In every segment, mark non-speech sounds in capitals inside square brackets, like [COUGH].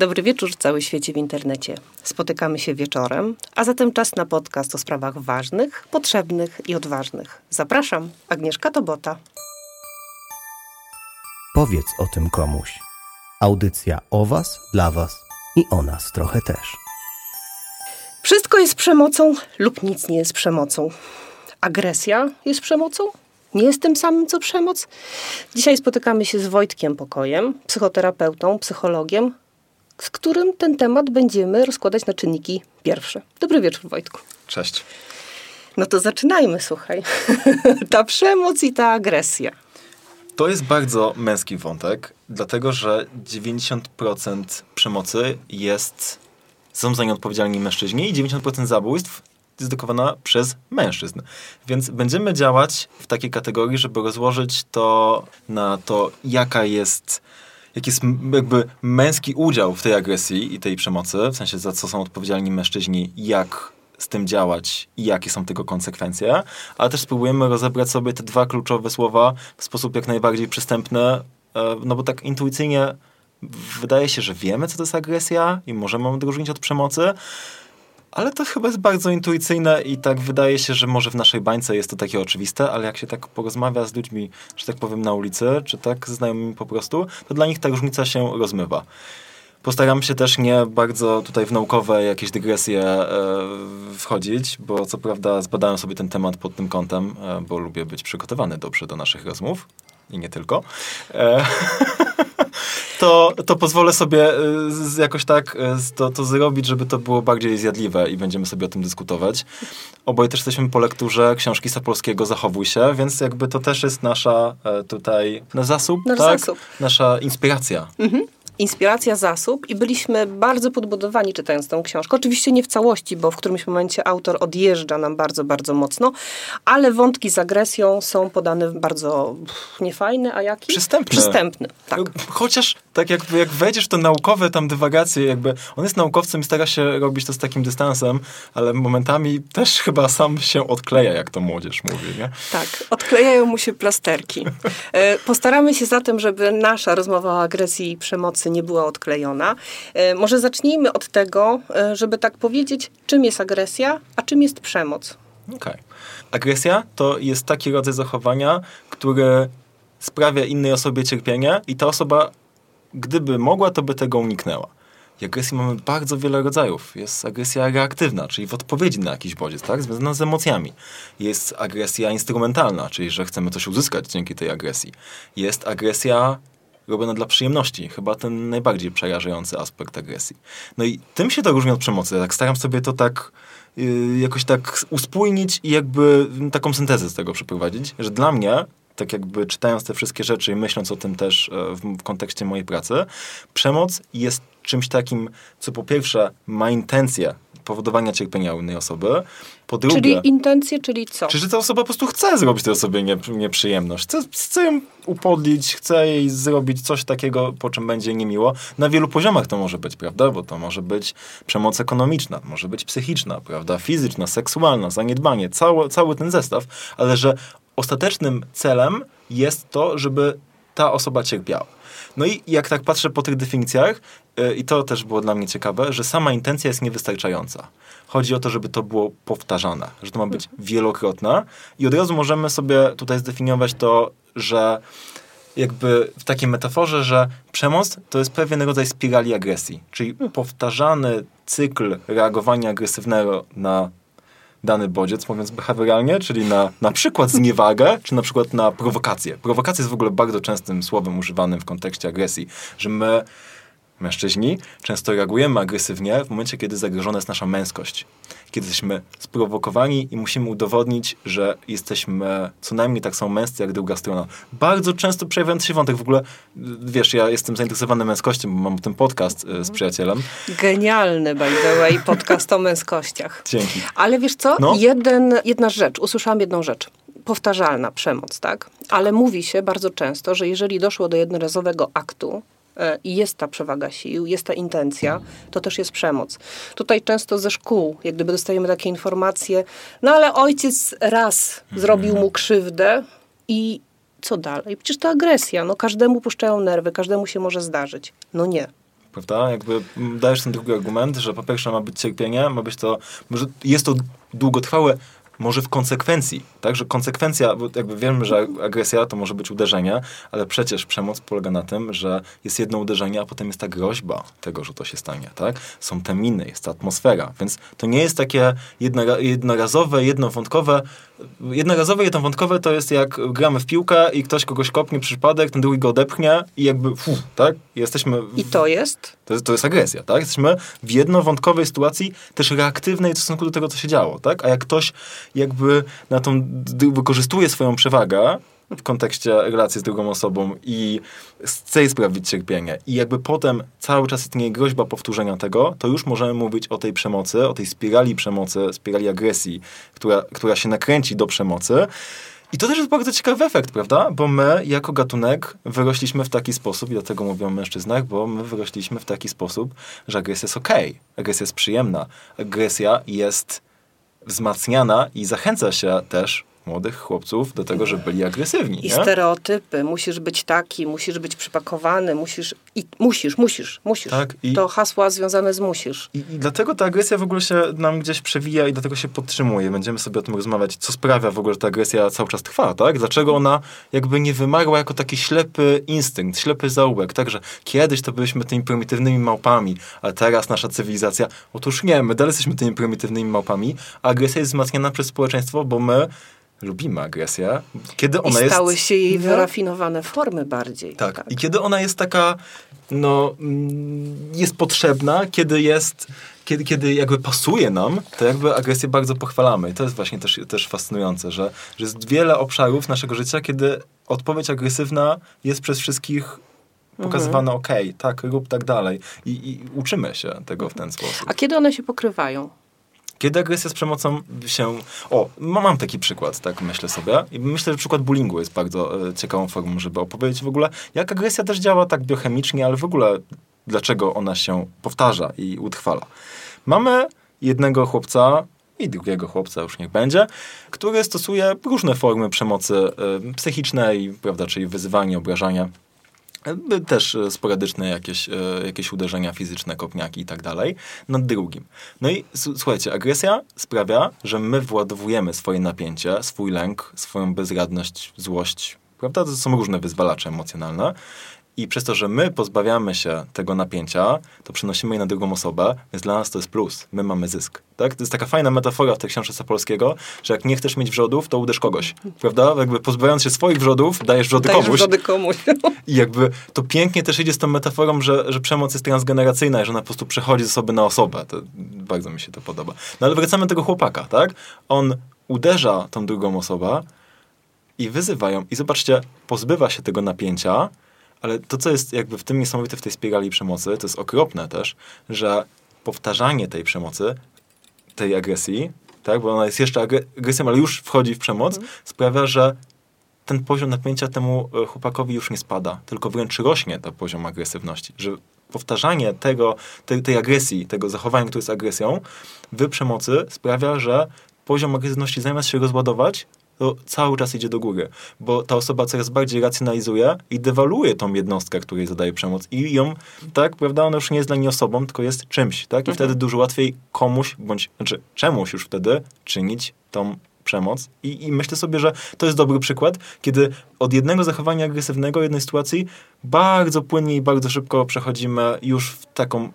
Dobry wieczór cały świecie w internecie. Spotykamy się wieczorem, a zatem czas na podcast o sprawach ważnych, potrzebnych i odważnych. Zapraszam, Agnieszka Tobota. Powiedz o tym komuś. Audycja o Was, dla Was i o nas trochę też. Wszystko jest przemocą lub nic nie jest przemocą. Agresja jest przemocą? Nie jest tym samym co przemoc? Dzisiaj spotykamy się z Wojtkiem Pokojem, psychoterapeutą, psychologiem, z którym ten temat będziemy rozkładać na czynniki pierwsze. Dobry wieczór, Wojtku. Cześć. No to zaczynajmy, słuchaj. [LAUGHS] ta przemoc i ta agresja. To jest bardzo męski wątek, dlatego że 90% przemocy jest, są za nie odpowiedzialni mężczyźni i 90% zabójstw jest dokowana przez mężczyzn. Więc będziemy działać w takiej kategorii, żeby rozłożyć to na to, jaka jest jaki jest jakby męski udział w tej agresji i tej przemocy, w sensie za co są odpowiedzialni mężczyźni, jak z tym działać i jakie są tego konsekwencje, ale też spróbujemy rozebrać sobie te dwa kluczowe słowa w sposób jak najbardziej przystępny, e, no bo tak intuicyjnie wydaje się, że wiemy, co to jest agresja i możemy odróżnić od przemocy, ale to chyba jest bardzo intuicyjne i tak wydaje się, że może w naszej bańce jest to takie oczywiste, ale jak się tak porozmawia z ludźmi, że tak powiem, na ulicy, czy tak z znajomymi po prostu, to dla nich ta różnica się rozmywa. Postaram się też nie bardzo tutaj w naukowe jakieś dygresje e, wchodzić, bo co prawda zbadałem sobie ten temat pod tym kątem, e, bo lubię być przygotowany dobrze do naszych rozmów i nie tylko. E, [LAUGHS] to, to pozwolę sobie z, jakoś tak y, to, to zrobić, żeby to było bardziej zjadliwe i będziemy sobie o tym dyskutować. Oboje też jesteśmy po lekturze książki Sapolskiego Zachowuj się, więc jakby to też jest nasza e, tutaj zasób, Nasz tak? zasób. Nasza inspiracja. Mhm inspiracja, zasób i byliśmy bardzo podbudowani czytając tę książkę. Oczywiście nie w całości, bo w którymś momencie autor odjeżdża nam bardzo, bardzo mocno, ale wątki z agresją są podane bardzo niefajne, a jaki? Przystępne. Przystępny, tak. Chociaż tak jakby jak wejdziesz w to naukowe tam dywagacje, jakby on jest naukowcem i stara się robić to z takim dystansem, ale momentami też chyba sam się odkleja, jak to młodzież mówi, nie? Tak, odklejają mu się plasterki. E, postaramy się zatem, żeby nasza rozmowa o agresji i przemocy nie była odklejona. E, może zacznijmy od tego, e, żeby tak powiedzieć, czym jest agresja, a czym jest przemoc. Okej. Okay. Agresja to jest taki rodzaj zachowania, który sprawia innej osobie cierpienie i ta osoba, gdyby mogła, to by tego uniknęła. I agresji mamy bardzo wiele rodzajów. Jest agresja reaktywna, czyli w odpowiedzi na jakiś bodziec, tak? związana z emocjami. Jest agresja instrumentalna, czyli że chcemy coś uzyskać dzięki tej agresji. Jest agresja robione dla przyjemności. Chyba ten najbardziej przerażający aspekt agresji. No i tym się to różni od przemocy. Tak staram sobie to tak yy, jakoś tak uspójnić i jakby taką syntezę z tego przeprowadzić, że dla mnie tak jakby czytając te wszystkie rzeczy i myśląc o tym też e, w, kontekście mojej pracy, przemoc jest czymś takim, co po pierwsze ma intencję powodowania cierpienia innej osoby. Po drugie, czyli intencje, czyli co? Czy że ta osoba po prostu chce zrobić tej osobie nie, nieprzyjemność. Chce, chce ją upodlić, chce jej zrobić coś takiego, po czym będzie niemiło. Na wielu poziomach to może być, prawda? Bo to może być przemoc ekonomiczna, może być psychiczna, prawda? Fizyczna, seksualna, zaniedbanie, cały, cały ten zestaw, ale że ostatecznym celem jest to, żeby ta osoba cierpiała. No i jak tak patrzę po tych definicjach, yy, i to też było dla mnie ciekawe, że sama intencja jest niewystarczająca. Chodzi o to, żeby to było powtarzane, że to ma być wielokrotne. I od razu możemy sobie tutaj zdefiniować to, że jakby w takiej metaforze, że przemoc to jest pewien rodzaj spirali agresji, czyli powtarzany cykl reagowania agresywnego na dany bodziec, mówiąc behawioralnie, czyli na na przykład zniewagę, czy na przykład na prowokację. Prowokacja jest w ogóle bardzo częstym słowem używanym w kontekście agresji, że my mężczyźni często reagujemy agresywnie w momencie, kiedy zagrożona jest nasza męskość. Kiedy jesteśmy sprowokowani i musimy udowodnić, że jesteśmy co najmniej tak samo męscy jak druga strona. Bardzo często przejawiający się wątek. W ogóle, wiesz, ja jestem zainteresowany męskością, bo mam ten podcast y, z przyjacielem. Genialny, by the way, podcast o męskościach. [LAUGHS] Dzięki. Ale wiesz co? No? Jeden, jedna rzecz, usłyszałam jedną rzecz powtarzalna przemoc, tak? Ale mówi się bardzo często, że jeżeli doszło do jednorazowego aktu, E, i jest ta przewaga sił, jest ta intencja, to też jest przemoc. Tutaj często ze szkół, jak gdyby dostajemy takie informacje, no ale ojciec raz zrobił mu krzywdę i co dalej? Przecież to agresja, no każdemu puszczają nerwy, każdemu się może zdarzyć. No nie. prawda? Jakby dajesz ten drugi argument, że po pierwsze ma być cierpienie, ma być to, może jest to długotrwałe może w konsekwencji, tak, że konsekwencja, bo jakby wiemy, że agresja to może być uderzenie, ale przecież przemoc polega na tym, że jest jedno uderzenie, a potem jest ta groźba tego, że to się stanie, tak? Są te miny, jest ta atmosfera, więc to nie jest takie jednorazowe, jednowątkowe, jednorazowe, jednowątkowe to jest jak gramy w piłkę i ktoś kogoś kopnie przypadek, ten drugi go odepchnie i jakby, fu, tak? Jesteśmy... W... I to jest? To, jest? to jest agresja, tak? Jesteśmy w jednowątkowej sytuacji, też reaktywnej w stosunku do tego, co się działo, tak? A jak ktoś jakby na tą, wykorzystuje swoją przewagę, w kontekście relacji z drugą osobą i chce sprawić cierpienie i jakby potem cały czas istnieje groźba powtórzenia tego, to już możemy mówić o tej przemocy, o tej spirali przemocy, spirali agresji, która, która się nakręci do przemocy. I to też jest bardzo ciekawy efekt, prawda? Bo my jako gatunek wyrośliśmy w taki sposób, i dlatego mówię o mężczyznach, bo my wyrośliśmy w taki sposób, że agresja jest okej, okay, agresja jest przyjemna, agresja jest wzmacniana i zachęca się też młodych chłopców do tego, żeby byli agresywni. I nie? stereotypy. Musisz być taki, musisz być przypakowany, musisz, i musisz, musisz, musisz. Tak, i, to hasła związane z musisz. I, I, dlatego ta agresja w ogóle się nam gdzieś przewija i dlatego się podtrzymuje. Będziemy sobie o tym rozmawiać, co sprawia w ogóle, że ta agresja cały czas trwa, tak? Dlaczego ona jakby nie wymarła jako taki ślepy instynkt, ślepy zaułek, tak? Że kiedyś to byliśmy tymi prymitywnymi małpami, a teraz nasza cywilizacja, otóż nie, my dalej jesteśmy tymi prymitywnymi małpami, a agresja jest wzmacniana przez społeczeństwo, bo my lubimy agresję, kiedy ona I stały jest... się jej no. wyrafinowane formy bardziej. Tak. tak. I kiedy ona jest taka, no, mm, jest potrzebna, kiedy jest, kiedy, kiedy jakby pasuje nam, to jakby agresję bardzo pochwalamy. I to jest właśnie też, też fascynujące, że, że jest wiele obszarów naszego życia, kiedy odpowiedź agresywna jest przez wszystkich pokazywana, mhm. okej, okay, tak, rób tak dalej. I, I uczymy się tego w ten sposób. A kiedy one się pokrywają? Kiedy agresja z przemocą się... O, mam taki przykład, tak myślę sobie. I myślę, że przykład bullyingu jest bardzo e, ciekawą formą, żeby opowiedzieć w ogóle, jak agresja też działa tak biochemicznie, ale w ogóle dlaczego ona się powtarza i utrwala. Mamy jednego chłopca, i drugiego chłopca już niech będzie, który stosuje różne formy przemocy y, psychicznej, prawda, czyli wyzywanie, obrażanie też e, sporadyczne jakieś, e, jakieś uderzenia fizyczne, kopniaki i tak dalej, nad drugim. No i słuchajcie, agresja sprawia, że my władowujemy swoje napięcie, swój lęk, swoją bezradność, złość, prawda? To są różne wyzwalacze emocjonalne i przez to, że my pozbawiamy się tego napięcia, to przenosimy je na drugą osobę, więc dla nas to jest plus. My mamy zysk. Tak? To jest taka fajna metafora w tej książce Sapolskiego, że jak nie chcesz mieć wrzodów, to uderz kogoś. Prawda? Jakby pozbawiając się swoich wrzodów, dajesz wrzody dajesz komuś. Wrzody komuś. I jakby to pięknie też idzie z tą metaforą, że, że przemoc jest transgeneracyjna i że ona po prostu przechodzi z osoby na osobę. To bardzo mi się to podoba. No ale wracamy do tego chłopaka, tak? On uderza tą drugą osobę i wyzywają. I zobaczcie, pozbywa się tego napięcia, ale to, co jest jakby w tym niesamowite w tej spirali przemocy, to jest okropne też, że powtarzanie tej przemocy, tej agresji, tak, bo ona jest jeszcze agresją, ale już wchodzi w przemoc, mm. sprawia, że ten poziom napięcia temu e, chłopakowi już nie spada, tylko wręcz rośnie ten poziom agresywności, że powtarzanie tego, tej, tej agresji, tego zachowania, które jest agresją, w przemocy sprawia, że poziom agresywności zamiast się rozładować, to cały czas idzie do góry, bo ta osoba coraz bardziej racjonalizuje i dewaluuje tą jednostkę, której zadaje przemoc i ją, tak, prawda, ona już nie jest dla niej osobą, tylko jest czymś, tak, i mhm. wtedy dużo łatwiej komuś, bądź, znaczy czemuś już wtedy czynić tą przemoc. I, I, myślę sobie, że to jest dobry przykład, kiedy od jednego zachowania agresywnego, jednej sytuacji, bardzo płynnie i bardzo szybko przechodzimy już w taką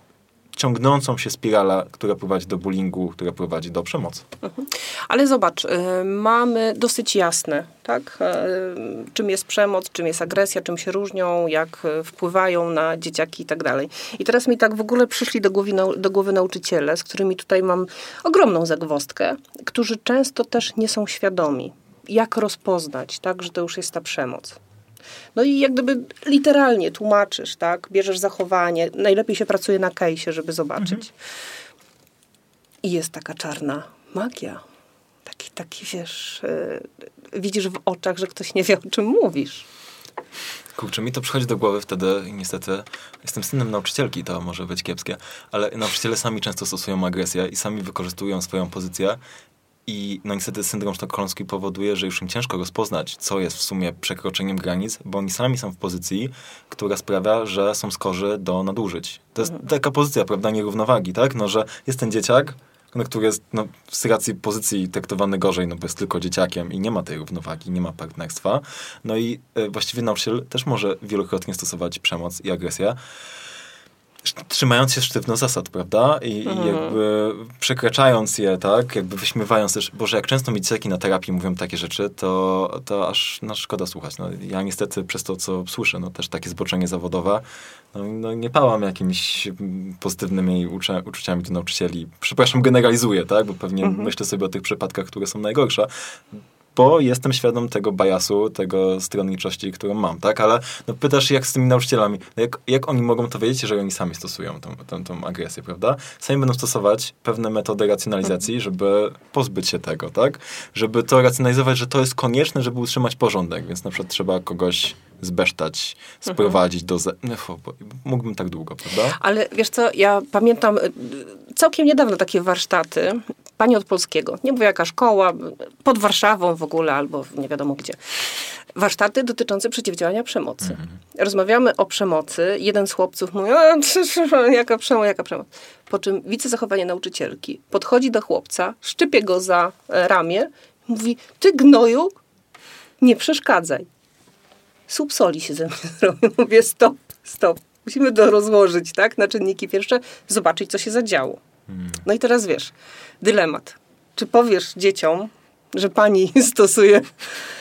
ciągnącą się spirala, która prowadzi do bullyingu, która prowadzi do przemocy. Mhm. Ale zobacz, y, mamy dosyć jasne, tak? Y, czym jest przemoc, czym jest agresja, czym się różnią, jak y, wpływają na dzieciaki i tak dalej. I teraz mi tak w ogóle przyszli do głowy, do głowy nauczyciele, z którymi tutaj mam ogromną zagwozdkę, którzy często też nie są świadomi, jak rozpoznać, tak, że to już jest ta przemoc. No i jak gdyby literalnie tłumaczysz, tak? Bierzesz zachowanie. Najlepiej się pracuje na kejsie, żeby zobaczyć. Mhm. I jest taka czarna magia. Taki, taki wiesz, yy, widzisz w oczach, że ktoś nie wie, o czym mówisz. Kurczę, mi to przychodzi do głowy wtedy i niestety jestem synem nauczycielki, to może być kiepskie, ale nauczyciele sami często stosują agresję i sami wykorzystują swoją pozycję I no niestety syndrom sztokholmski powoduje, że już im ciężko rozpoznać, co jest w sumie przekroczeniem granic, bo oni sami są w pozycji, która sprawia, że są skorzy do nadużyć. To jest Mhm. taka pozycja, prawda, nierównowagi, tak? No, że jest ten dzieciak, no, który jest no, z racji pozycji traktowany gorzej, no bo jest tylko dzieciakiem i nie ma tej równowagi, nie ma partnerstwa. No i e, właściwie nauczyciel też może wielokrotnie stosować przemoc i agresję, trzymając się sztywno zasad, prawda? I, i Mhm. jakby przekraczając je, tak? Jakby wyśmiewając też, Boże, jak często dzieciaki na terapii mówią takie rzeczy, to, to aż no, szkoda słuchać. No, ja niestety przez to, co słyszę, no też takie zboczenie zawodowe, no, no nie pałam jakimiś mm, pozytywnymi uczu- uczuciami do nauczycieli. Przepraszam, generalizuję, tak? Bo pewnie Mhm. myślę sobie o tych przypadkach, które są najgorsze. Bo jestem świadom tego biasu, tego stronniczości, którą mam, tak? Ale no, pytasz, jak z tymi nauczycielami, no, jak, jak oni mogą to wiedzieć, jeżeli oni sami stosują tą, tą, tą agresję, prawda? Sami będą stosować pewne metody racjonalizacji, żeby pozbyć się tego, tak? Żeby to racjonalizować, że to jest konieczne, żeby utrzymać porządek, więc na przykład trzeba kogoś zbesztać, sprowadzić do... Ze... No, mógłbym tak długo, prawda? Ale wiesz co, ja pamiętam y, całkiem niedawno takie warsztaty, pani od polskiego, nie mówię jaka szkoła, pod Warszawą w ogóle albo nie wiadomo gdzie. Warsztaty dotyczące przeciwdziałania przemocy. Rozmawiamy o przemocy. Jeden z chłopców mówi, "A, [LAUGHS] jaka przemoc, jaka przemoc. Po czym widzę zachowanie nauczycielki. Podchodzi do chłopca, szczypie go za e, ramię, mówi, ty gnoju, nie przeszkadzaj. Słup soli się ze mnie zrobił. [LAUGHS] Mówię, stop, stop. Musimy to rozłożyć, tak, na czynniki pierwsze, zobaczyć, co się zadziało. No i teraz wiesz, dylemat. Czy powiesz dzieciom, że pani [LAUGHS] stosuje to,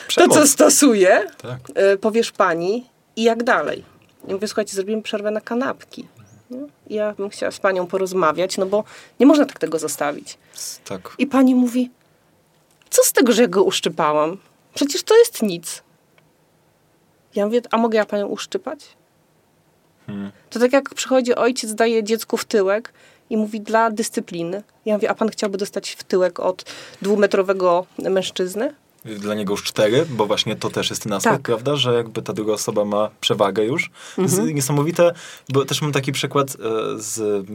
Przemoc. co stosuje, Tak. y, powiesz pani i jak dalej? I mówię, słuchajcie, zrobimy przerwę na kanapki. No, Ja bym chciała z panią porozmawiać, no bo nie można tak tego zostawić. Tak. I pani mówi, co z tego, że ja go uszczypałam? Przecież to jest nic. Ja mówię, a mogę ja panią uszczypać? Hmm. To tak jak przychodzi ojciec, daje dziecku w tyłek i mówi dla dyscypliny. Ja mówię, a pan chciałby dostać w tyłek od dwumetrowego mężczyzny? Dla niego już cztery, bo właśnie to też jest ten aspekt, Tak. prawda, że jakby ta druga osoba ma przewagę już. Mhm. Niesamowite, bo też mam taki przykład e, z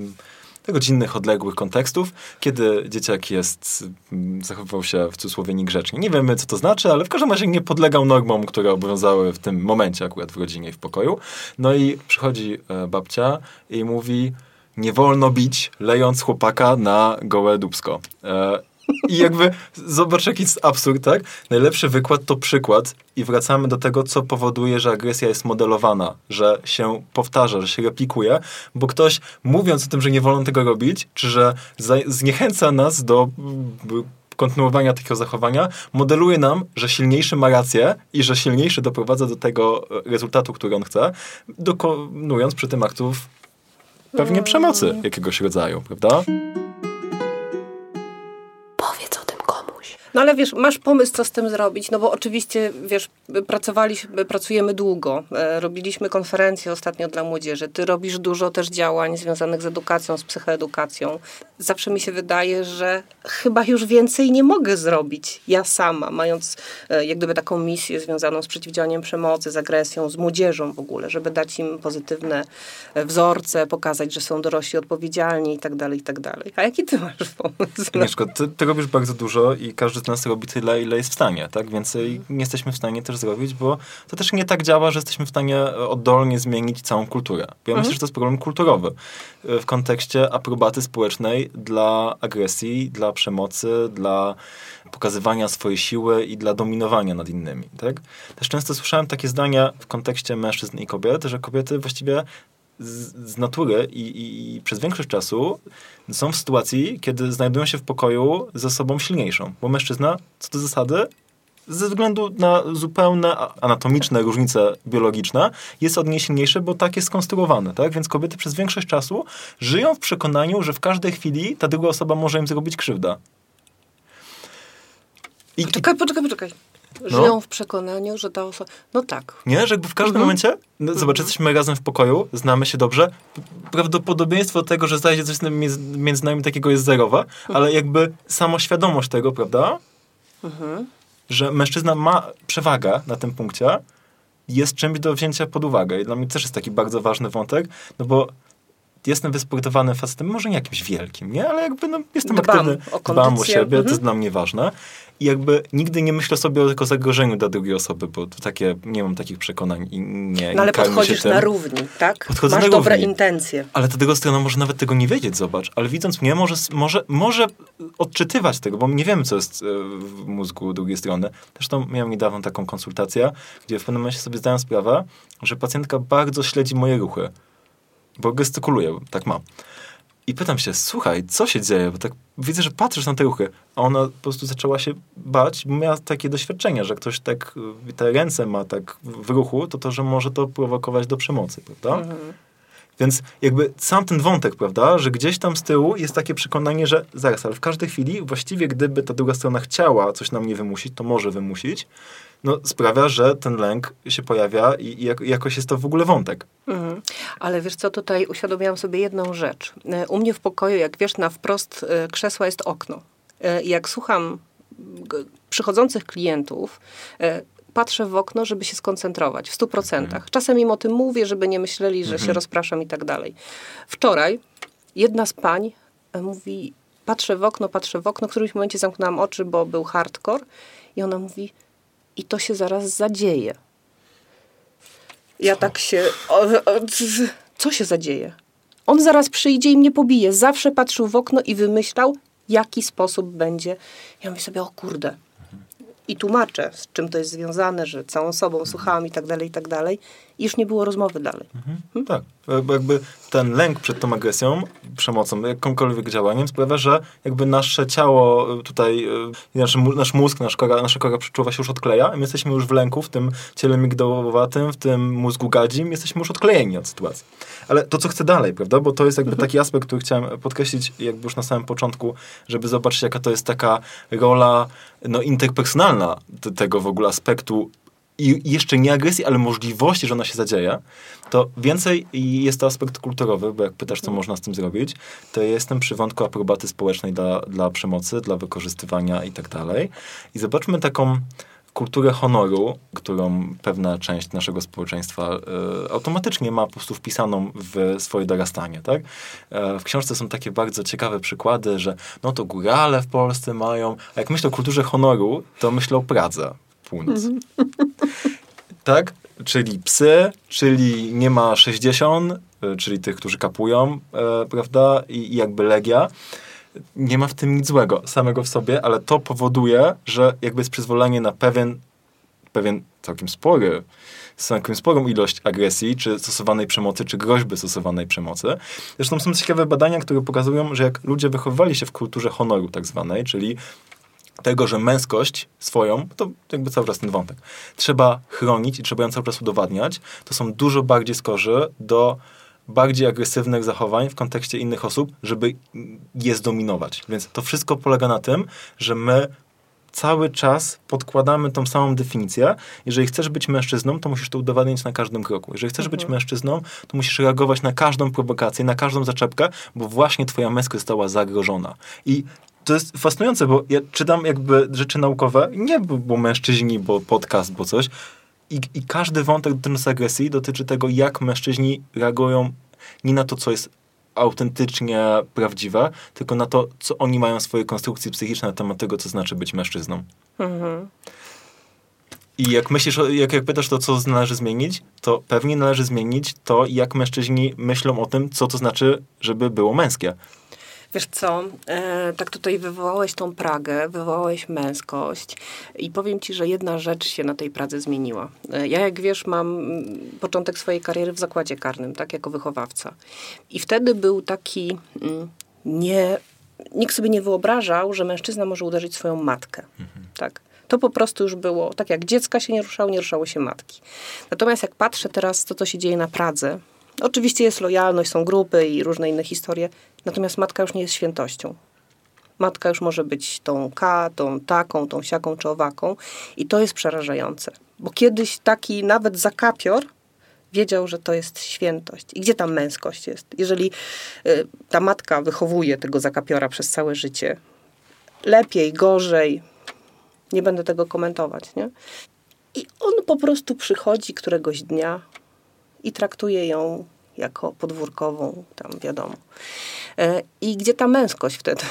rodzinnych, odległych kontekstów, kiedy dzieciak jest, mm, zachowywał się w cudzysłowie niegrzecznie. Nie wiemy, co to znaczy, ale w każdym razie nie podlegał normom, które obowiązały w tym momencie akurat w rodzinie i w pokoju. No i przychodzi e, babcia i mówi, nie wolno bić, lejąc chłopaka na gołe dubsko. E, i jakby zobacz, jaki jest absurd, tak? Najlepszy wykład to przykład i wracamy do tego, co powoduje, że agresja jest modelowana, że się powtarza, że się replikuje, bo ktoś mówiąc o tym, że nie wolno tego robić, czy że zniechęca nas do kontynuowania takiego zachowania, modeluje nam, że silniejszy ma rację i że silniejszy doprowadza do tego e, rezultatu, który on chce, dokonując przy tym aktów pewnie przemocy jakiegoś rodzaju, prawda? No ale wiesz, masz pomysł, co z tym zrobić, no bo oczywiście, wiesz, pracowaliśmy, pracujemy długo, e, robiliśmy konferencje ostatnio dla młodzieży, ty robisz dużo też działań związanych z edukacją, z psychoedukacją. Zawsze mi się wydaje, że chyba już więcej nie mogę zrobić ja sama, mając e, jak gdyby taką misję związaną z przeciwdziałaniem przemocy, z agresją, z młodzieżą w ogóle, żeby dać im pozytywne e, wzorce, pokazać, że są dorośli odpowiedzialni i tak dalej, i tak dalej. A jaki ty masz pomysł? Agnieszko, ty, ty robisz bardzo dużo i każdy z nas robi tyle, ile jest w stanie, tak? Więcej nie jesteśmy w stanie też zrobić, bo to też nie tak działa, że jesteśmy w stanie e, oddolnie zmienić całą kulturę. Ja myślę, że to jest problem kulturowy e, w kontekście aprobaty społecznej dla agresji, dla przemocy, dla pokazywania swojej siły i dla dominowania nad innymi, tak? Też często słyszałem takie zdania w kontekście mężczyzn i kobiet, że kobiety właściwie z, natury i, i, i przez większość czasu są w sytuacji, kiedy znajdują się w pokoju ze sobą silniejszą. Bo mężczyzna, co do zasady, ze względu na zupełne anatomiczne różnice biologiczne, jest od niej silniejszy, bo tak jest skonstruowane. Tak? Więc kobiety przez większość czasu żyją w przekonaniu, że w każdej chwili ta druga osoba może im zrobić krzywdę. I Poczekaj, poczekaj, poczekaj. Żyją w przekonaniu, że ta osoba... No tak. Nie, że jakby w każdym momencie, no, zobacz, jesteśmy razem w pokoju, znamy się dobrze, prawdopodobieństwo tego, że zajdzie coś między nami takiego jest zerowe, ale jakby samoświadomość tego, prawda, że mężczyzna ma przewagę na tym punkcie, jest czymś do wzięcia pod uwagę. I dla mnie też jest taki bardzo ważny wątek, no bo jestem wysportowanym facetem, może nie jakimś wielkim, nie? Ale jakby no, jestem Dbam aktywny, o dbam o siebie, to Mhm. jest dla mnie ważne. I jakby nigdy nie myślę sobie o tylko zagrożeniu dla drugiej osoby, bo to takie, nie mam takich przekonań i nie No ale podchodzisz na równi, tak? Podchodzę Masz na dobre równi. intencje. Ale ta druga strona może nawet tego nie wiedzieć, zobacz. Ale widząc mnie, może, może, może odczytywać tego, bo nie wiemy, co jest e, w mózgu drugiej strony. Zresztą miałem niedawno taką konsultację, gdzie w pewnym momencie sobie zdałem sprawę, że pacjentka bardzo śledzi moje ruchy. Bo gestykuluję, tak mam. I pytam się, słuchaj, co się dzieje? Bo tak widzę, że patrzysz na te ruchy. A ona po prostu zaczęła się bać, bo miała takie doświadczenia, że ktoś tak, y, te ręce ma tak w ruchu, to to, że może to prowokować do przemocy, prawda? Więc jakby sam ten wątek, prawda, że gdzieś tam z tyłu jest takie przekonanie, że zaraz, ale w każdej chwili właściwie gdyby ta druga strona chciała coś na mnie wymusić, to może wymusić, no sprawia, że ten lęk się pojawia i, i jak, jakoś jest to w ogóle wątek. Mhm. Ale wiesz co, tutaj uświadomiłam sobie jedną rzecz. E, U mnie w pokoju, jak wiesz, na wprost e, krzesła jest okno. E, jak słucham przychodzących klientów, patrzę w okno, żeby się skoncentrować w stu procentach. Czasem im o tym mówię, żeby nie myśleli, że się rozpraszam i tak dalej. Wczoraj jedna z pań mówi, patrzę w okno, patrzę w okno, w którymś momencie zamknęłam oczy, bo był hardcore i ona mówi, i to się zaraz zadzieje. Ja tak się. Co się zadzieje? On zaraz przyjdzie i mnie pobije. Zawsze patrzył w okno i wymyślał, jaki sposób będzie. Ja mówię sobie, o kurde. I tłumaczę, z czym to jest związane, że całą sobą słuchałam i tak dalej, i tak dalej. Już nie było rozmowy dalej. Tak, bo jakby ten lęk przed tą agresją, przemocą, jakimkolwiek działaniem sprawia, że jakby nasze ciało y, tutaj, y, nasz, nasz mózg, nasz kora, nasza kora przeczuwa się już odkleja my jesteśmy już w lęku, w tym ciele migdałowatym, w tym mózgu gadzim, jesteśmy już odklejeni od sytuacji. Ale to, co chcę dalej, prawda, bo to jest jakby taki aspekt, który chciałem podkreślić jakby już na samym początku, żeby zobaczyć, jaka to jest taka rola no, interpersonalna tego w ogóle aspektu i jeszcze nie agresji, ale możliwości, że ona się zadzieje, to więcej jest to aspekt kulturowy, bo jak pytasz, co można z tym zrobić, to ja jestem przy wątku aprobaty społecznej dla, dla przemocy, dla wykorzystywania i tak dalej. I zobaczmy taką kulturę honoru, którą pewna część naszego społeczeństwa e, automatycznie ma po prostu wpisaną w swoje dorastanie, tak? E, w książce są takie bardzo ciekawe przykłady, że no to górale w Polsce mają, a jak myślę o kulturze honoru, to myślę o Pradze, północ. Tak? Czyli psy, czyli nie ma 60, y, czyli tych, którzy kapują, e, prawda? I, I jakby legia. Nie ma w tym nic złego samego w sobie, ale to powoduje, że jakby jest przyzwolenie na pewien, pewien całkiem spory, całkiem sporą ilość agresji, czy stosowanej przemocy, czy groźby stosowanej przemocy. Zresztą są ciekawe badania, które pokazują, że jak ludzie wychowywali się w kulturze honoru tak zwanej, czyli tego, że męskość swoją, to jakby cały czas ten wątek, trzeba chronić i trzeba ją cały czas udowadniać, to są dużo bardziej skorzy do bardziej agresywnych zachowań w kontekście innych osób, żeby je zdominować. Więc to wszystko polega na tym, że my cały czas podkładamy tą samą definicję. Jeżeli chcesz być mężczyzną, to musisz to udowadniać na każdym kroku. Jeżeli chcesz być mężczyzną, to musisz reagować na każdą prowokację, na każdą zaczepkę, bo właśnie twoja męskość została zagrożona. I to jest fascynujące, bo ja czytam jakby rzeczy naukowe, nie bo, bo mężczyźni, bo podcast, bo coś. I, I każdy wątek dotyczący agresji dotyczy tego, jak mężczyźni reagują nie na to, co jest autentycznie prawdziwe, tylko na to, co oni mają w swojej konstrukcji psychicznej na temat tego, co znaczy być mężczyzną. Mhm. I jak myślisz, jak, jak pytasz to, co należy zmienić, to pewnie należy zmienić to, jak mężczyźni myślą o tym, co to znaczy, żeby było męskie. Wiesz co, e, tak tutaj wywołałeś tą Pragę, wywołałeś męskość i powiem ci, że jedna rzecz się na tej Pradze zmieniła. E, ja jak wiesz, mam początek swojej kariery w zakładzie karnym, tak, jako wychowawca. I wtedy był taki mm, nie... Nikt sobie nie wyobrażał, że mężczyzna może uderzyć swoją matkę, tak. To po prostu już było, tak jak dziecka się nie ruszało, nie ruszało się matki. Natomiast jak patrzę teraz, to co się dzieje na Pradze, oczywiście jest lojalność, są grupy i różne inne historie, natomiast matka już nie jest świętością. Matka już może być tą K, tą taką, tą siaką czy owaką i to jest przerażające. Bo kiedyś taki nawet zakapior wiedział, że to jest świętość. I gdzie tam męskość jest? Jeżeli y, ta matka wychowuje tego zakapiora przez całe życie, lepiej, gorzej, nie będę tego komentować, nie? I on po prostu przychodzi któregoś dnia i traktuje ją jako podwórkową, tam wiadomo. E, I gdzie ta męskość wtedy?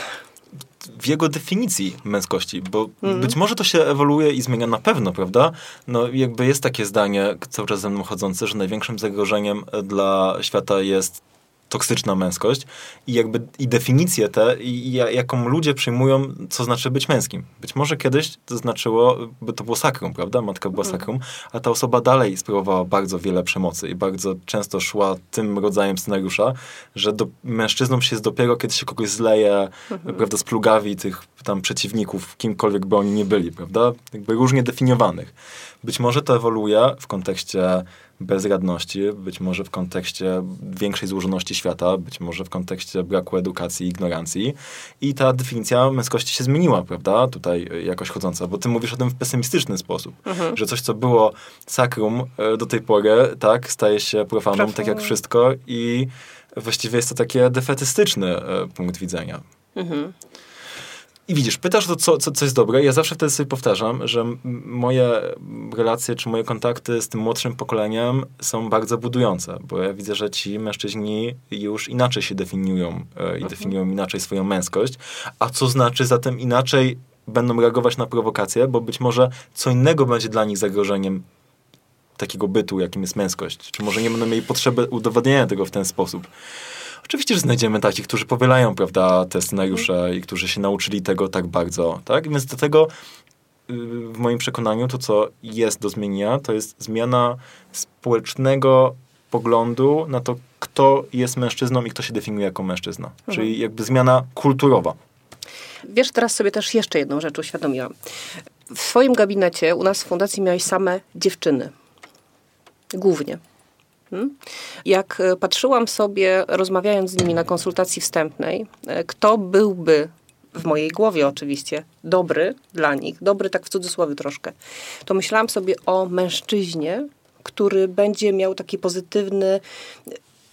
w jego definicji męskości, bo mm. być może to się ewoluuje i zmienia na pewno, prawda? No jakby jest takie zdanie cały czas ze mną chodzące, że największym zagrożeniem dla świata jest toksyczna męskość i jakby i definicje te, i, jaką ludzie przyjmują, co znaczy być męskim. Być może kiedyś to znaczyło, by to było sakrum, prawda? Matka była mhm. sakrum, a ta osoba dalej sprawowała bardzo wiele przemocy i bardzo często szła tym rodzajem scenariusza, że do, mężczyznom się jest dopiero, kiedy się kogoś zleje, mhm. prawda, splugawi tych tam przeciwników, kimkolwiek by oni nie byli, prawda? Jakby różnie definiowanych. Być może to ewoluuje w kontekście bezradności, być może w kontekście większej złożoności świata, być może w kontekście braku edukacji i ignorancji. I ta definicja męskości się zmieniła, prawda? Tutaj jakoś chodząca, bo ty mówisz o tym w pesymistyczny sposób, mhm. że coś, co było sakrum e, do tej pory, tak, staje się profaną, tak jak wszystko i właściwie jest to takie defetystyczny e, punkt widzenia. Mhm. I widzisz, pytasz to, co, co, co jest dobre. Ja zawsze wtedy sobie powtarzam, że moje relacje czy moje kontakty z tym młodszym pokoleniem są bardzo budujące, bo ja widzę, że ci mężczyźni już inaczej się definiują e, i mhm. definiują inaczej swoją męskość. A co znaczy zatem inaczej będą reagować na prowokacje, bo być może co innego będzie dla nich zagrożeniem takiego bytu, jakim jest męskość. Czy może nie będą mieli potrzeby udowadniania tego w ten sposób. Oczywiście, że znajdziemy takich, którzy powielają, prawda, te scenariusze i którzy się nauczyli tego tak bardzo, tak? Więc do tego y, w moim przekonaniu to, co jest do zmienienia, to jest zmiana społecznego poglądu na to, kto jest mężczyzną i kto się definiuje jako mężczyzna. Mhm. Czyli jakby zmiana kulturowa. Wiesz, teraz sobie też jeszcze jedną rzecz uświadomiłam. W swoim gabinecie u nas w fundacji miałeś same dziewczyny. Głównie. Hmm? Jak e, patrzyłam sobie, rozmawiając z nimi na konsultacji wstępnej, e, kto byłby w mojej głowie oczywiście dobry dla nich, dobry tak w cudzysłowie troszkę, to myślałam sobie o mężczyźnie, który będzie miał taki pozytywny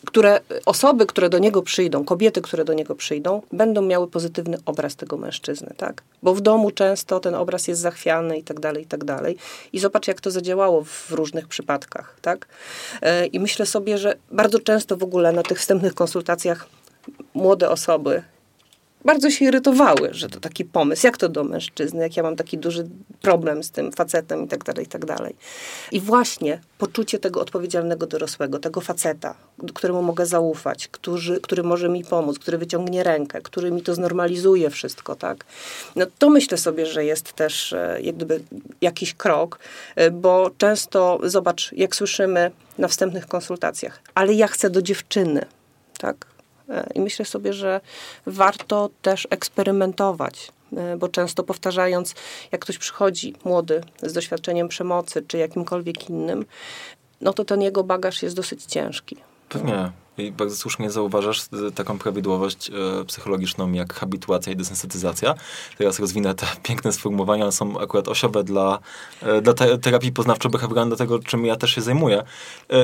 które osoby, które do niego przyjdą, kobiety, które do niego przyjdą, będą miały pozytywny obraz tego mężczyzny, tak? Bo w domu często ten obraz jest zachwiany i tak dalej, i tak dalej. I zobacz, jak to zadziałało w różnych przypadkach, tak? E, I myślę sobie, że bardzo często w ogóle na tych wstępnych konsultacjach młode osoby bardzo się irytowały, że to taki pomysł, jak to do mężczyzny, jak ja mam taki duży problem z tym facetem i tak dalej, i tak dalej. I właśnie poczucie tego odpowiedzialnego dorosłego, tego faceta, któremu mogę zaufać, który, który może mi pomóc, który wyciągnie rękę, który mi to znormalizuje wszystko, tak? No to myślę sobie, że jest też e, jak gdyby jakiś krok, e, bo często, zobacz, jak słyszymy na wstępnych konsultacjach, ale ja chcę do dziewczyny, tak? I myślę sobie, że warto też eksperymentować, e, bo często powtarzając, jak ktoś przychodzi młody z doświadczeniem przemocy czy jakimkolwiek innym, no to ten jego bagaż jest dosyć ciężki. Pewnie. I bardzo słusznie zauważasz e, taką prawidłowość e, psychologiczną jak habituacja i desensytyzacja. Teraz rozwinę te [LAUGHS] piękne sformułowania, one są akurat osiowe dla, e, dla te, terapii poznawczo-behawioralnej, do tego, czym ja też się zajmuję.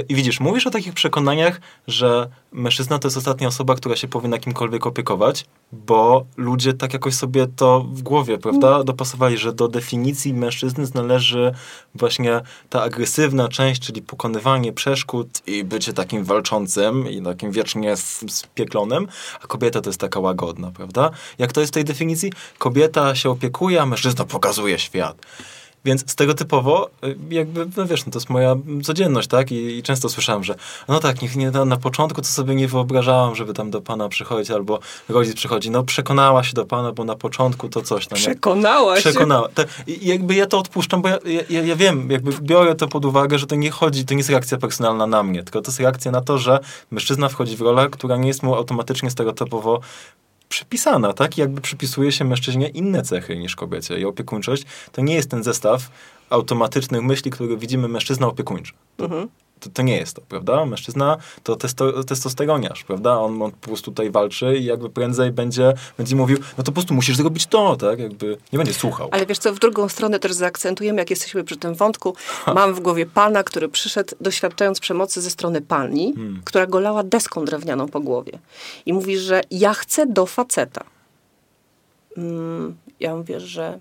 I widzisz, mówisz o takich przekonaniach, że mężczyzna to jest ostatnia osoba, która się powinna kimkolwiek opiekować, bo ludzie tak jakoś sobie to w głowie, prawda, mm. dopasowali, że do definicji mężczyzny należy właśnie ta agresywna część, czyli pokonywanie przeszkód i bycie takim walczącym takim wiecznie spieklonym, a kobieta to jest taka łagodna, prawda? Jak to jest w tej definicji? Kobieta się opiekuje, a mężczyzna pokazuje świat. Więc stereotypowo, y, jakby, no wiesz, no to jest moja codzienność, tak? I, I, często słyszałem, że no tak, niech nie na, na początku to sobie nie wyobrażałam, żeby tam do pana przychodzić, albo rodzic przychodzi, no przekonała się do pana, bo na początku to coś tam. Przekonała się. Przekonała. To, I jakby ja to odpuszczam, bo ja, ja, ja wiem, jakby biorę to pod uwagę, że to nie chodzi, to nie jest reakcja personalna na mnie, tylko to jest reakcja na to, że mężczyzna wchodzi w rolę, która nie jest mu automatycznie stereotypowo przypisana, tak? Jakby przypisuje się mężczyźnie inne cechy niż kobiecie. I opiekuńczość to nie jest ten zestaw automatycznych myśli, które widzimy mężczyzna opiekuńczy. Mhm to, to, nie jest to, prawda? Mężczyzna to testo, testosteroniarz, prawda? On, on, po prostu tutaj walczy i jakby prędzej będzie, będzie mówił, no to po prostu musisz zrobić to, tak? Jakby nie będzie słuchał. Ale wiesz co, w drugą stronę też zaakcentujemy, jak jesteśmy przy tym wątku. Ha. Mam w głowie pana, który przyszedł doświadczając przemocy ze strony pani, hmm. która go lała deską drewnianą po głowie. I mówi, że ja chcę do faceta. Mm, ja mówię, że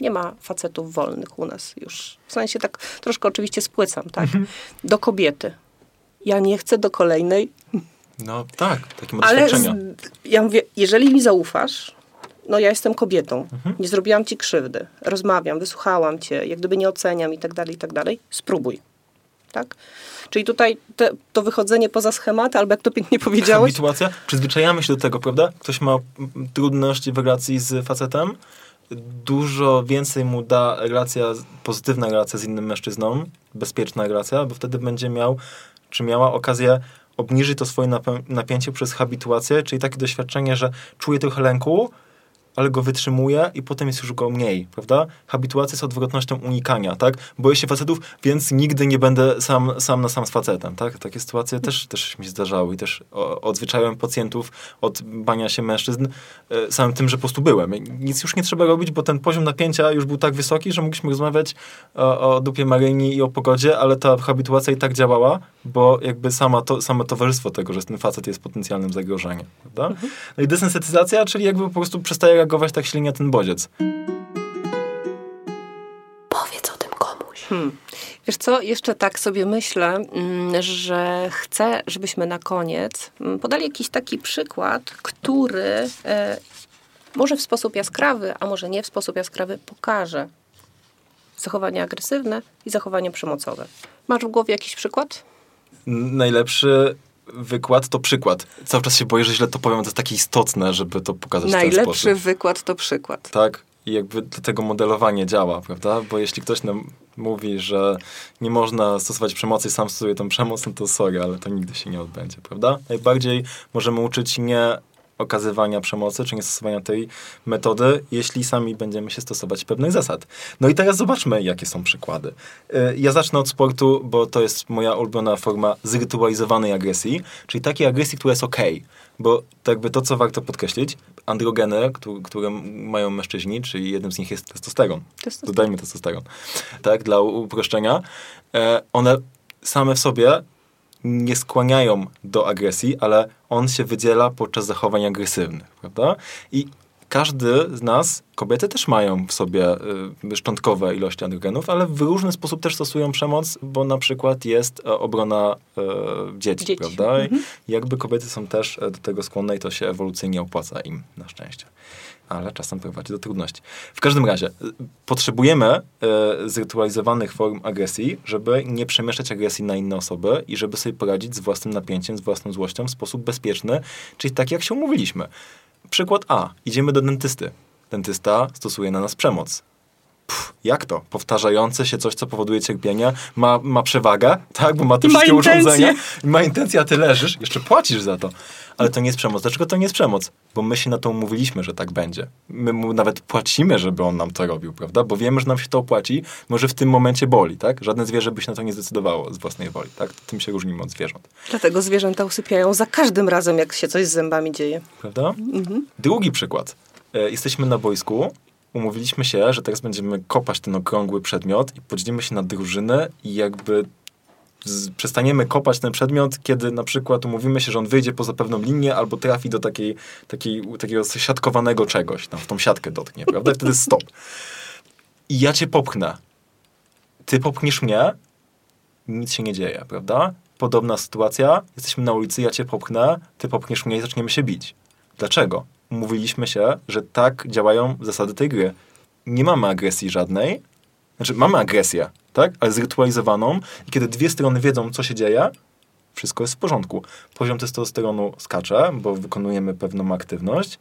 nie ma facetów wolnych u nas już. W sensie tak troszkę oczywiście spłycam, tak? Mhm. Do kobiety. ja nie chcę do kolejnej. No tak, takie Ale doświadczenia. z, ja mówię, jeżeli mi zaufasz, no ja jestem kobietą, Mhm. nie zrobiłam ci krzywdy, rozmawiam, wysłuchałam cię, jak gdyby nie oceniam i tak dalej, i tak dalej, spróbuj. Tak? Czyli tutaj te, to wychodzenie poza schematy, albo jak to pięknie powiedziałeś, Habituacja, przyzwyczajamy się do tego, prawda? Ktoś ma trudności w relacji z facetem, dużo więcej mu da relacja, pozytywna relacja z innym mężczyzną, bezpieczna relacja, bo wtedy będzie miał, czy miała okazję obniżyć to swoje napięcie przez habituację, czyli takie doświadczenie, że czuje trochę lęku, ale go wytrzymuje i potem jest już go mniej, prawda? Habituacja jest odwrotnością unikania, tak? Boję się facetów, więc nigdy nie będę sam, sam na sam z facetem, tak? Takie sytuacje też, też mi zdarzały i też odzwyczaiłem pacjentów od bania się mężczyzn e, samym tym, że po prostu byłem. Nic już nie trzeba robić, bo ten poziom napięcia już był tak wysoki, że mogliśmy rozmawiać o, o dupie Maryni i o pogodzie, ale ta habituacja i tak działała, bo jakby sama to, samo towarzystwo tego, że ten facet jest potencjalnym zagrożeniem, prawda? No i desensytyzacja, czyli jakby po prostu przestaje reagować tak silnie na ten bodziec. Powiedz o tym komuś. Hmm. Wiesz co, jeszcze tak sobie myślę, mm, że chcę, żebyśmy na koniec mm, podali jakiś taki przykład, który e, może w sposób jaskrawy, a może nie w sposób jaskrawy, pokaże zachowanie agresywne i zachowanie przemocowe. Masz w głowie jakiś przykład? Najlepszy wykład to przykład. Cały czas się boję, że źle to powiem, to jest takie istotne, żeby to pokazać w ten Najlepszy sposób. wykład to przykład. Tak? I jakby do tego modelowanie działa, prawda? Bo jeśli ktoś nam mówi, że nie można stosować przemocy i sam stosuje tą przemoc, no to sorry, ale to nigdy się nie odbędzie, prawda? Najbardziej możemy uczyć nie okazywania przemocy, czy nie stosowania tej metody, jeśli sami będziemy się stosować pewnych zasad. No i teraz zobaczmy, jakie są przykłady. Y, Ja zacznę od sportu, bo to jest moja ulubiona forma zrytualizowanej agresji, czyli takiej agresji, która jest okej. Bo to jakby to, co warto podkreślić, androgeny, któ- które mają mężczyźni, czyli jednym z nich jest testosteron. Testosteron. Dodajmy testosteron. Tak, dla uproszczenia. E, one same w sobie nie skłaniają do agresji, ale on się wydziela podczas zachowań agresywnych, prawda? I każdy z nas, kobiety też mają w sobie y, szczątkowe ilości androgenów, ale w różny sposób też stosują przemoc, bo na przykład jest e, obrona e, dzieci, Dzieci. prawda? I jakby kobiety są też e, do tego skłonne i to się ewolucyjnie opłaca im, na szczęście. Ale czasem prowadzi do trudności. W każdym razie, y, potrzebujemy zrytualizowanych form agresji, żeby nie przemieszczać agresji na inne osoby i żeby sobie poradzić z własnym napięciem, z własną złością w sposób bezpieczny, czyli tak jak się umówiliśmy. Przykład A. Idziemy do dentysty. Dentysta stosuje na nas przemoc. Pff, jak to? Powtarzające się coś, co powoduje cierpienie, ma, ma przewagę, tak? Bo ma te ma wszystkie intencje. urządzenia. Ma intencję, a ty leżysz, jeszcze płacisz za to. Ale to nie jest przemoc. Dlaczego to nie jest przemoc? Bo my się na to umówiliśmy, że tak będzie. My mu nawet płacimy, żeby on nam to robił, prawda? Bo wiemy, że nam się to opłaci, może w tym momencie boli, tak? Żadne zwierzę by się na to nie zdecydowało z własnej woli, tak? Tym się różnimy od zwierząt. Dlatego zwierzęta usypiają za każdym razem, jak się coś z zębami dzieje. prawda? Drugi przykład. E, jesteśmy na boisku, umówiliśmy się, że teraz będziemy kopać ten okrągły przedmiot i podzielimy się na drużyny i jakby przestaniemy kopać ten przedmiot, kiedy na przykład umówimy się, że on wyjdzie poza pewną linię albo trafi do takiej, takiej, takiego siatkowanego czegoś, tam w tą siatkę dotknie, prawda? I wtedy stop. I ja cię popchnę. Ty popchniesz mnie, nic się nie dzieje, prawda? Podobna sytuacja, jesteśmy na ulicy, ja cię popchnę, ty popchniesz mnie i zaczniemy się bić. Dlaczego? Umówiliśmy się, że tak działają zasady tej gry. Nie mamy agresji żadnej, znaczy mamy agresję, tak? Ale zrytualizowaną i kiedy dwie strony wiedzą, co się dzieje, wszystko jest w porządku. Poziom testosteronu skacze, bo wykonujemy pewną aktywność,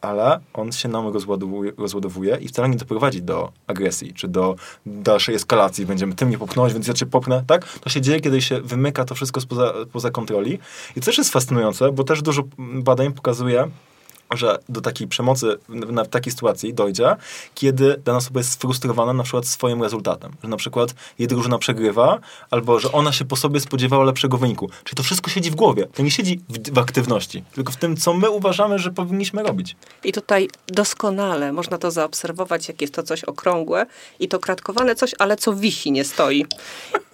ale on się nam rozładowuje, rozładowuje i wcale nie doprowadzi do agresji, czy do dalszej eskalacji. Będziemy tym nie popchnąć, więc ja cię popchnę, tak? To się dzieje, kiedy się wymyka to wszystko spoza, poza kontroli. I to też jest fascynujące, bo też dużo badań pokazuje, że do takiej przemocy w, takiej sytuacji dojdzie, kiedy dana osoba jest sfrustrowana na przykład swoim rezultatem. Że na przykład jej drużyna przegrywa, albo że ona się po sobie spodziewała lepszego wyniku. Czyli to wszystko siedzi w głowie. To nie siedzi w, w aktywności, tylko w tym, co my uważamy, że powinniśmy robić. I tutaj doskonale można to zaobserwować, jak jest to coś okrągłe i to kratkowane coś, ale co wisi, nie stoi.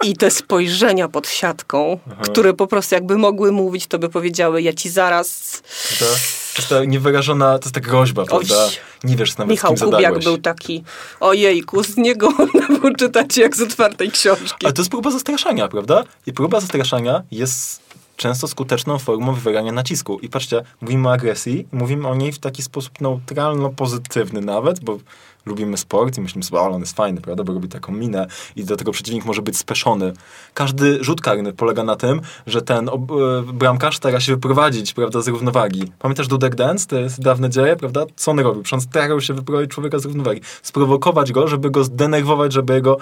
I te spojrzenia pod siatką, które po prostu jakby mogły mówić, to by powiedziały, ja ci zaraz... jest ta niewyrażona, to jest ta groźba, prawda? Nie wiesz nawet Michał z kim Kubiak był tak- taki, ojejku, z niego [LAUGHS] można było czytać jak z otwartej książki. Ale to jest próba zastraszania, prawda? I próba zastraszania jest często skuteczną formą wywierania nacisku. I patrzcie, mówimy o agresji mówimy o niej w taki sposób neutralno-pozytywny nawet, bo lubimy sport i myślimy sobie, o, on jest fajny, prawda, bo robi taką minę i do tego przeciwnik może być speszony. Każdy rzut karny polega na tym, że ten ob- e, bramkarz stara się wyprowadzić, prawda, z równowagi. Pamiętasz Dudek Dance? To jest dawne dzieje, prawda? Co on robił? Przecież starał się wyprowadzić człowieka z równowagi. Sprowokować go, żeby go zdenerwować, żeby jego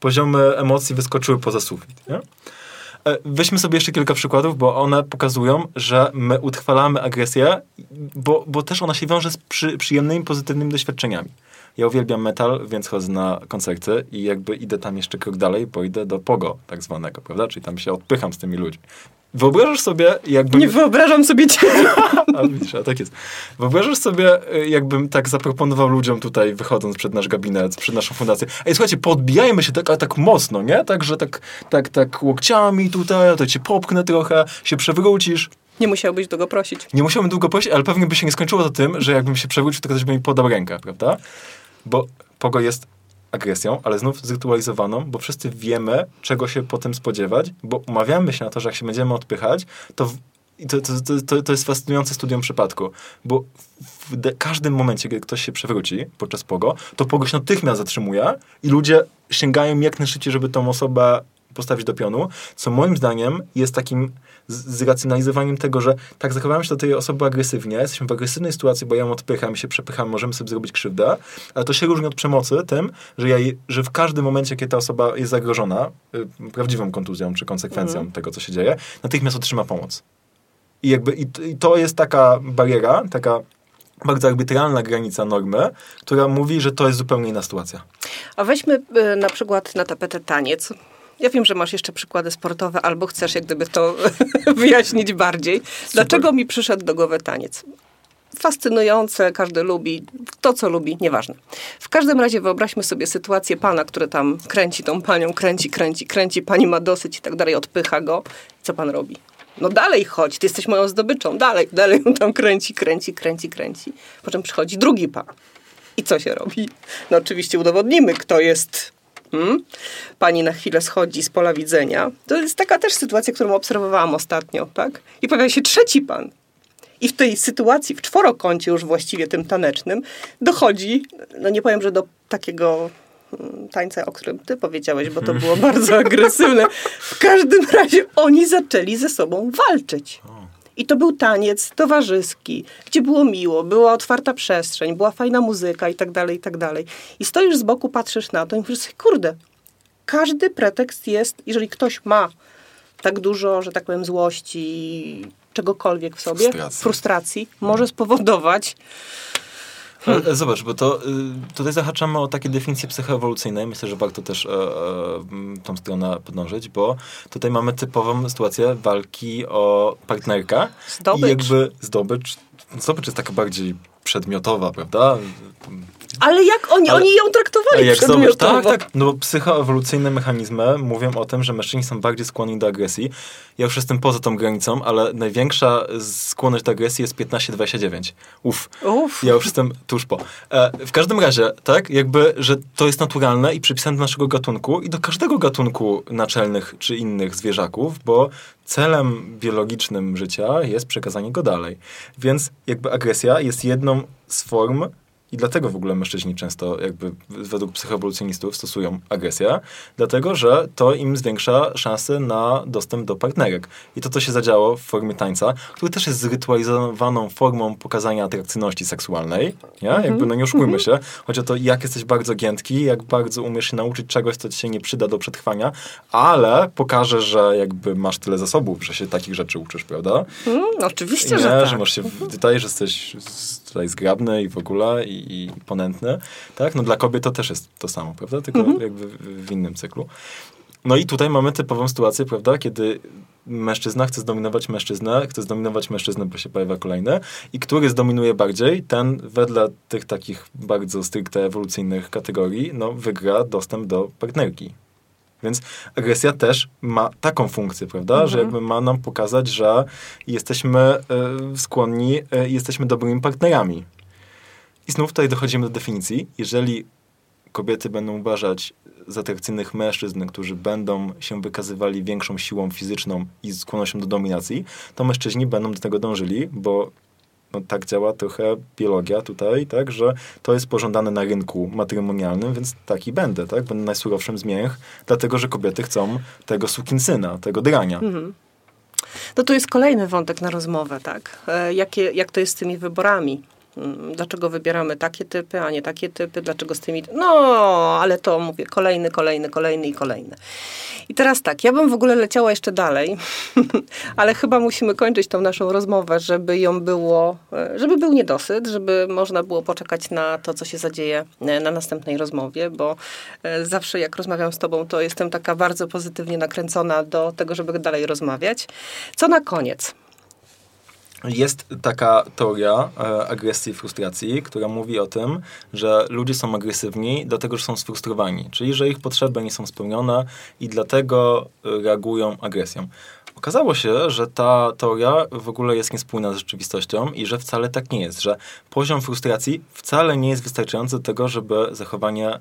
poziomy emocji wyskoczyły poza sufit, nie? E, Weźmy sobie jeszcze kilka przykładów, bo one pokazują, że my utrwalamy agresję, bo, bo też ona się wiąże z przy, przyjemnymi, pozytywnymi doświadczeniami. Ja uwielbiam metal, więc chodzę na koncerty i jakby idę tam jeszcze krok dalej, bo idę do pogo tak zwanego, prawda? Czyli tam się odpycham z tymi ludźmi. Wyobrażasz sobie, jakby... Nie wyobrażam sobie ciebie. [LAUGHS] A widzisz, a tak jest. Wyobrażasz sobie, y, jakbym tak zaproponował ludziom tutaj, wychodząc przed nasz gabinet, przed naszą fundację. Ej, słuchajcie, podbijajmy się tak, ale tak mocno, nie? Tak, że tak, tak, tak łokciami tutaj, to cię popchnę trochę, się przewrócisz. Nie musiałbyś tego prosić. Nie musiałbym długo prosić, ale pewnie by się nie skończyło to tym, że jakbym się przewrócił, to ktoś by mi podał rękę, prawda? Bo pogo jest agresją, ale znów zrytualizowaną, bo wszyscy wiemy, czego się potem spodziewać, bo umawiamy się na to, że jak się będziemy odpychać, to w, to, to, to, to jest fascynujące studium przypadku, bo w de, każdym momencie, kiedy ktoś się przewróci podczas pogo, to pogo się natychmiast zatrzymuje i ludzie sięgają jak najszybciej, żeby tą osobę postawić do pionu, co moim zdaniem jest takim zracjonalizowaniem tego, że tak zachowamy się do tej osoby agresywnie, jesteśmy w agresywnej sytuacji, bo ja ją odpycham, się przepycham, możemy sobie zrobić krzywdę, ale to się różni od przemocy tym, że, ja, że w każdym momencie, kiedy ta osoba jest zagrożona y, prawdziwą kontuzją czy konsekwencją tego, co się dzieje, natychmiast otrzyma pomoc. I jakby i, i to jest taka bariera, taka bardzo arbitralna granica normy, która mówi, że to jest zupełnie inna sytuacja. A weźmy y, na przykład na tapetę taniec. Ja wiem, że masz jeszcze przykłady sportowe, albo chcesz jak gdyby to [LAUGHS] wyjaśnić bardziej. Dlaczego mi przyszedł do głowy taniec? Fascynujące, każdy lubi, to co lubi, nieważne. W każdym razie wyobraźmy sobie sytuację pana, który tam kręci tą panią, kręci, kręci, kręci, pani ma dosyć i tak dalej, odpycha go. Co pan robi? No dalej chodź, ty jesteś moją zdobyczą, dalej, dalej on tam kręci, kręci, kręci, kręci. Po czym przychodzi drugi pan. I co się robi? No oczywiście udowodnimy, kto jest. Hmm? Pani na chwilę schodzi z pola widzenia. To jest taka też sytuacja, którą obserwowałam ostatnio, tak? I pojawia się trzeci pan. I w tej sytuacji, w czworokącie już właściwie tym tanecznym, dochodzi, no nie powiem, że do takiego mm, tańca, o którym ty powiedziałeś, bo to było [LAUGHS] bardzo agresywne. W każdym razie oni zaczęli ze sobą walczyć. I to był taniec towarzyski, gdzie było miło, była otwarta przestrzeń, była fajna muzyka i tak dalej, i tak dalej. I stoisz z boku, patrzysz na to i mówisz sobie, kurde, każdy pretekst jest, jeżeli ktoś ma tak dużo, że tak powiem, złości, czegokolwiek w sobie, Frustracji. frustracji może spowodować E, e, Zobacz, bo to y, tutaj zahaczamy o takie definicje psychoewolucyjne. Myślę, że warto też e, e, tą stronę podążyć, bo tutaj mamy typową sytuację walki o partnerka. Zdobycz. I jakby zdobycz, zdobycz jest taka bardziej przedmiotowa, prawda? Ale jak oni, Ale- oni ją traktowali jak przedmiotowo. tak, tak. No bo psychoewolucyjne mechanizmy mówią o tym, że mężczyźni są bardziej skłonni do agresji. Ja już jestem poza tą granicą, ale największa skłonność do agresji jest 15-29. Uff. Uff. Ja już jestem tuż po. E, w każdym razie, tak, jakby, że to jest naturalne i przypisane do naszego gatunku i do każdego gatunku naczelnych czy innych zwierzaków, bo celem biologicznym życia jest przekazanie go dalej. Więc jakby agresja jest jedną z form i dlatego w ogóle mężczyźni często jakby według psychoewolucjonistów stosują agresję, dlatego że to im zwiększa szanse na dostęp do partnerek. I to, co się zadziało w formie tańca, który też jest zrytualizowaną formą pokazania atrakcyjności seksualnej, nie? Jakby, no nie oszukujmy się. Chodzi o to, jak jesteś bardzo giętki, jak bardzo umiesz się nauczyć czegoś, co ci się nie przyda do przetrwania, ale pokaże, że jakby masz tyle zasobów, że się takich rzeczy uczysz, prawda? Mm, oczywiście, nie, że tak. że masz się w- tutaj, że jesteś z- tutaj zgrabny i w ogóle i, i ponętny, tak? No dla kobiet to też jest to samo, prawda? Tylko Mhm. jakby w, w innym cyklu. No i tutaj mamy typową sytuację, prawda? Kiedy mężczyzna chce zdominować mężczyznę, chce zdominować mężczyznę, bo się pojawia kolejny i który zdominuje bardziej, ten wedle tych takich bardzo stricte ewolucyjnych kategorii, no wygra dostęp do partnerki. Więc agresja też ma taką funkcję, prawda? Że jakby ma nam pokazać, że jesteśmy e, skłonni, e, jesteśmy dobrymi partnerami. I znów tutaj dochodzimy do definicji. Jeżeli kobiety będą uważać za atrakcyjnych mężczyzn, którzy będą się wykazywali większą siłą fizyczną i skłonnością do dominacji, to mężczyźni będą do tego dążyli, bo no, tak działa trochę biologia tutaj, tak, że to jest pożądane na rynku matrymonialnym, więc taki będę, tak, będę najsurowszym z mięch, dlatego, że kobiety chcą tego sukinsyna, tego drania. No to jest kolejny wątek na rozmowę, tak? E, jakie, jak to jest z tymi wyborami? Mm, Dlaczego wybieramy takie typy, a nie takie typy? Dlaczego z tymi... No, ale to mówię, kolejny, kolejny, kolejny i kolejny. I teraz tak, ja bym w ogóle leciała jeszcze dalej, [LAUGHS] ale chyba musimy kończyć tą naszą rozmowę, żeby ją było, e, żeby był niedosyt, żeby można było poczekać na to, co się zadzieje e, na następnej rozmowie, bo e, zawsze jak rozmawiam z tobą, to jestem taka bardzo pozytywnie nakręcona do tego, żeby dalej rozmawiać. Co na koniec? Jest taka teoria e, agresji i frustracji, która mówi o tym, że ludzie są agresywni dlatego, że są sfrustrowani, czyli że ich potrzeby nie są spełnione i dlatego e, reagują agresją. Okazało się, że ta teoria w ogóle jest niespójna z rzeczywistością i że wcale tak nie jest, że poziom frustracji wcale nie jest wystarczający do tego, żeby zachowanie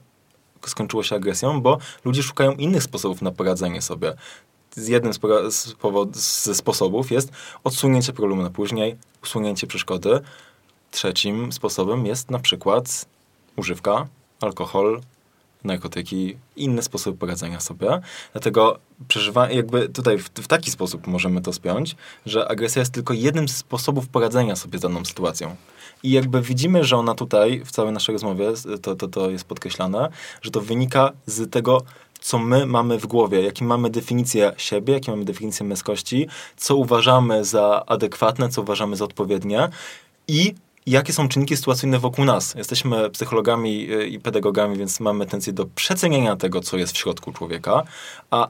skończyło się agresją, bo ludzie szukają innych sposobów na poradzenie sobie z jednym z, powod- ze sposobów jest odsunięcie problemu na później, usunięcie przeszkody. Trzecim sposobem jest na przykład używka, alkohol, narkotyki, inne sposoby poradzenia sobie. Dlatego przeżywanie, jakby tutaj w, w taki sposób możemy to spiąć, że agresja jest tylko jednym z sposobów poradzenia sobie z daną sytuacją. I jakby widzimy, że ona tutaj, w całej naszej rozmowie, to, to, to jest podkreślane, że to wynika z tego, co my mamy w głowie, jakie mamy definicję siebie, jakie mamy definicję męskości, co uważamy za adekwatne, co uważamy za odpowiednie i jakie są czynniki sytuacyjne wokół nas. Jesteśmy psychologami y, i pedagogami, więc mamy tendencję do przeceniania tego, co jest w środku człowieka, a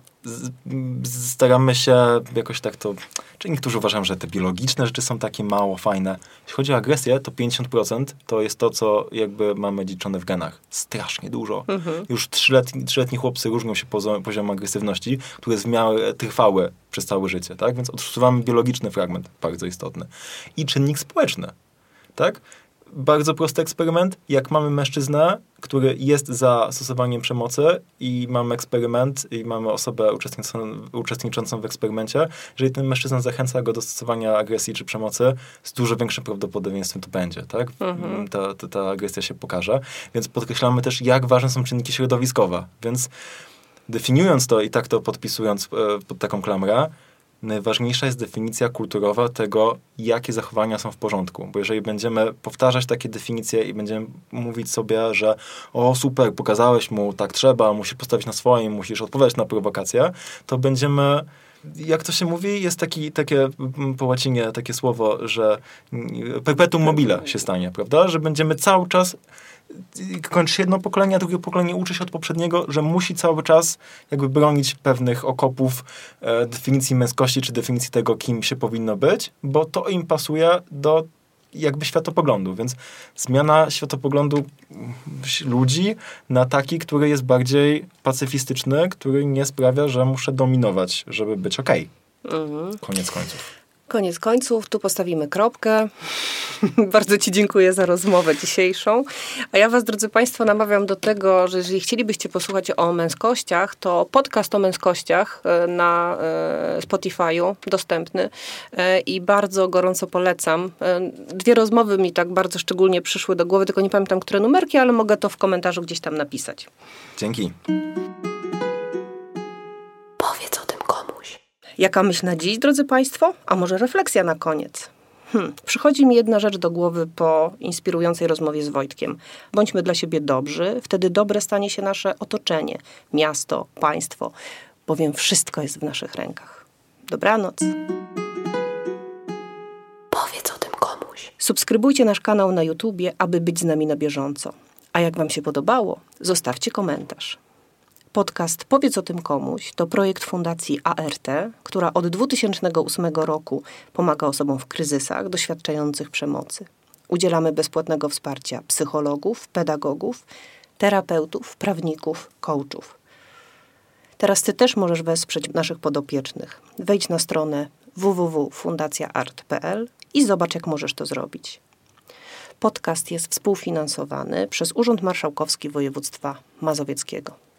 staramy się jakoś tak to... Czy niektórzy uważają, że te biologiczne rzeczy są takie mało fajne. Jeśli chodzi o agresję, to 50% to jest to, co jakby mamy dziedziczone w genach. Strasznie dużo. Już trzyletni, trzyletni chłopcy różnią się poziomem agresywności, który jest w miarę trwały przez całe życie, tak? Więc odczuwamy biologiczny fragment, bardzo istotny. I czynnik społeczny tak? Bardzo prosty eksperyment. Jak mamy mężczyznę, który jest za stosowaniem przemocy i mamy eksperyment i mamy osobę uczestniczącą, uczestniczącą w eksperymencie, jeżeli ten mężczyzna zachęca go do stosowania agresji czy przemocy, z dużo większym prawdopodobieństwem to będzie, tak? Ta, ta, ta agresja się pokaże. Więc podkreślamy też, jak ważne są czynniki środowiskowe. Więc definiując to i tak to podpisując e, pod taką klamrę, najważniejsza jest definicja kulturowa tego, jakie zachowania są w porządku. Bo jeżeli będziemy powtarzać takie definicje i będziemy mówić sobie, że o super, pokazałeś mu, tak trzeba, musisz postawić na swoim, musisz odpowiadać na prowokację, to będziemy jak to się mówi, jest taki, takie mm, po łacinie takie słowo, że mm, perpetuum mobile się stanie, prawda? Że będziemy cały czas kończy się jedno pokolenie, a drugie pokolenie uczy się od poprzedniego, że musi cały czas jakby bronić pewnych okopów e, definicji męskości, czy definicji tego, kim się powinno być, bo to im pasuje do jakby światopoglądu, więc zmiana światopoglądu mm, ludzi na taki, który jest bardziej pacyfistyczny, który nie sprawia, że muszę dominować, żeby być okej. Koniec końców. Koniec końców, tu postawimy kropkę. [LAUGHS] Bardzo Ci dziękuję za rozmowę dzisiejszą. A ja Was, drodzy Państwo, namawiam do tego, że jeżeli chcielibyście posłuchać o męskościach, to podcast o męskościach e, na e, Spotify'u dostępny e, i bardzo gorąco polecam. Dwie rozmowy mi tak bardzo szczególnie przyszły do głowy, tylko nie pamiętam, które numerki, ale mogę to w komentarzu gdzieś tam napisać. Dzięki. Jaka myśl na dziś, drodzy Państwo? A może refleksja na koniec? Hmm. Przychodzi mi jedna rzecz do głowy po inspirującej rozmowie z Wojtkiem. Bądźmy dla siebie dobrzy, wtedy dobre stanie się nasze otoczenie, miasto, państwo, bowiem wszystko jest w naszych rękach. Dobranoc. Powiedz o tym komuś. Subskrybujcie nasz kanał na YouTubie, aby być z nami na bieżąco. A jak Wam się podobało, zostawcie komentarz. Podcast Powiedz o tym komuś to projekt Fundacji ART, która od 2008 roku pomaga osobom w kryzysach doświadczających przemocy. Udzielamy bezpłatnego wsparcia psychologów, pedagogów, terapeutów, prawników, coachów. Teraz ty też możesz wesprzeć naszych podopiecznych. Wejdź na stronę www.fundacjaart.pl i zobacz, jak możesz to zrobić. Podcast jest współfinansowany przez Urząd Marszałkowski Województwa Mazowieckiego.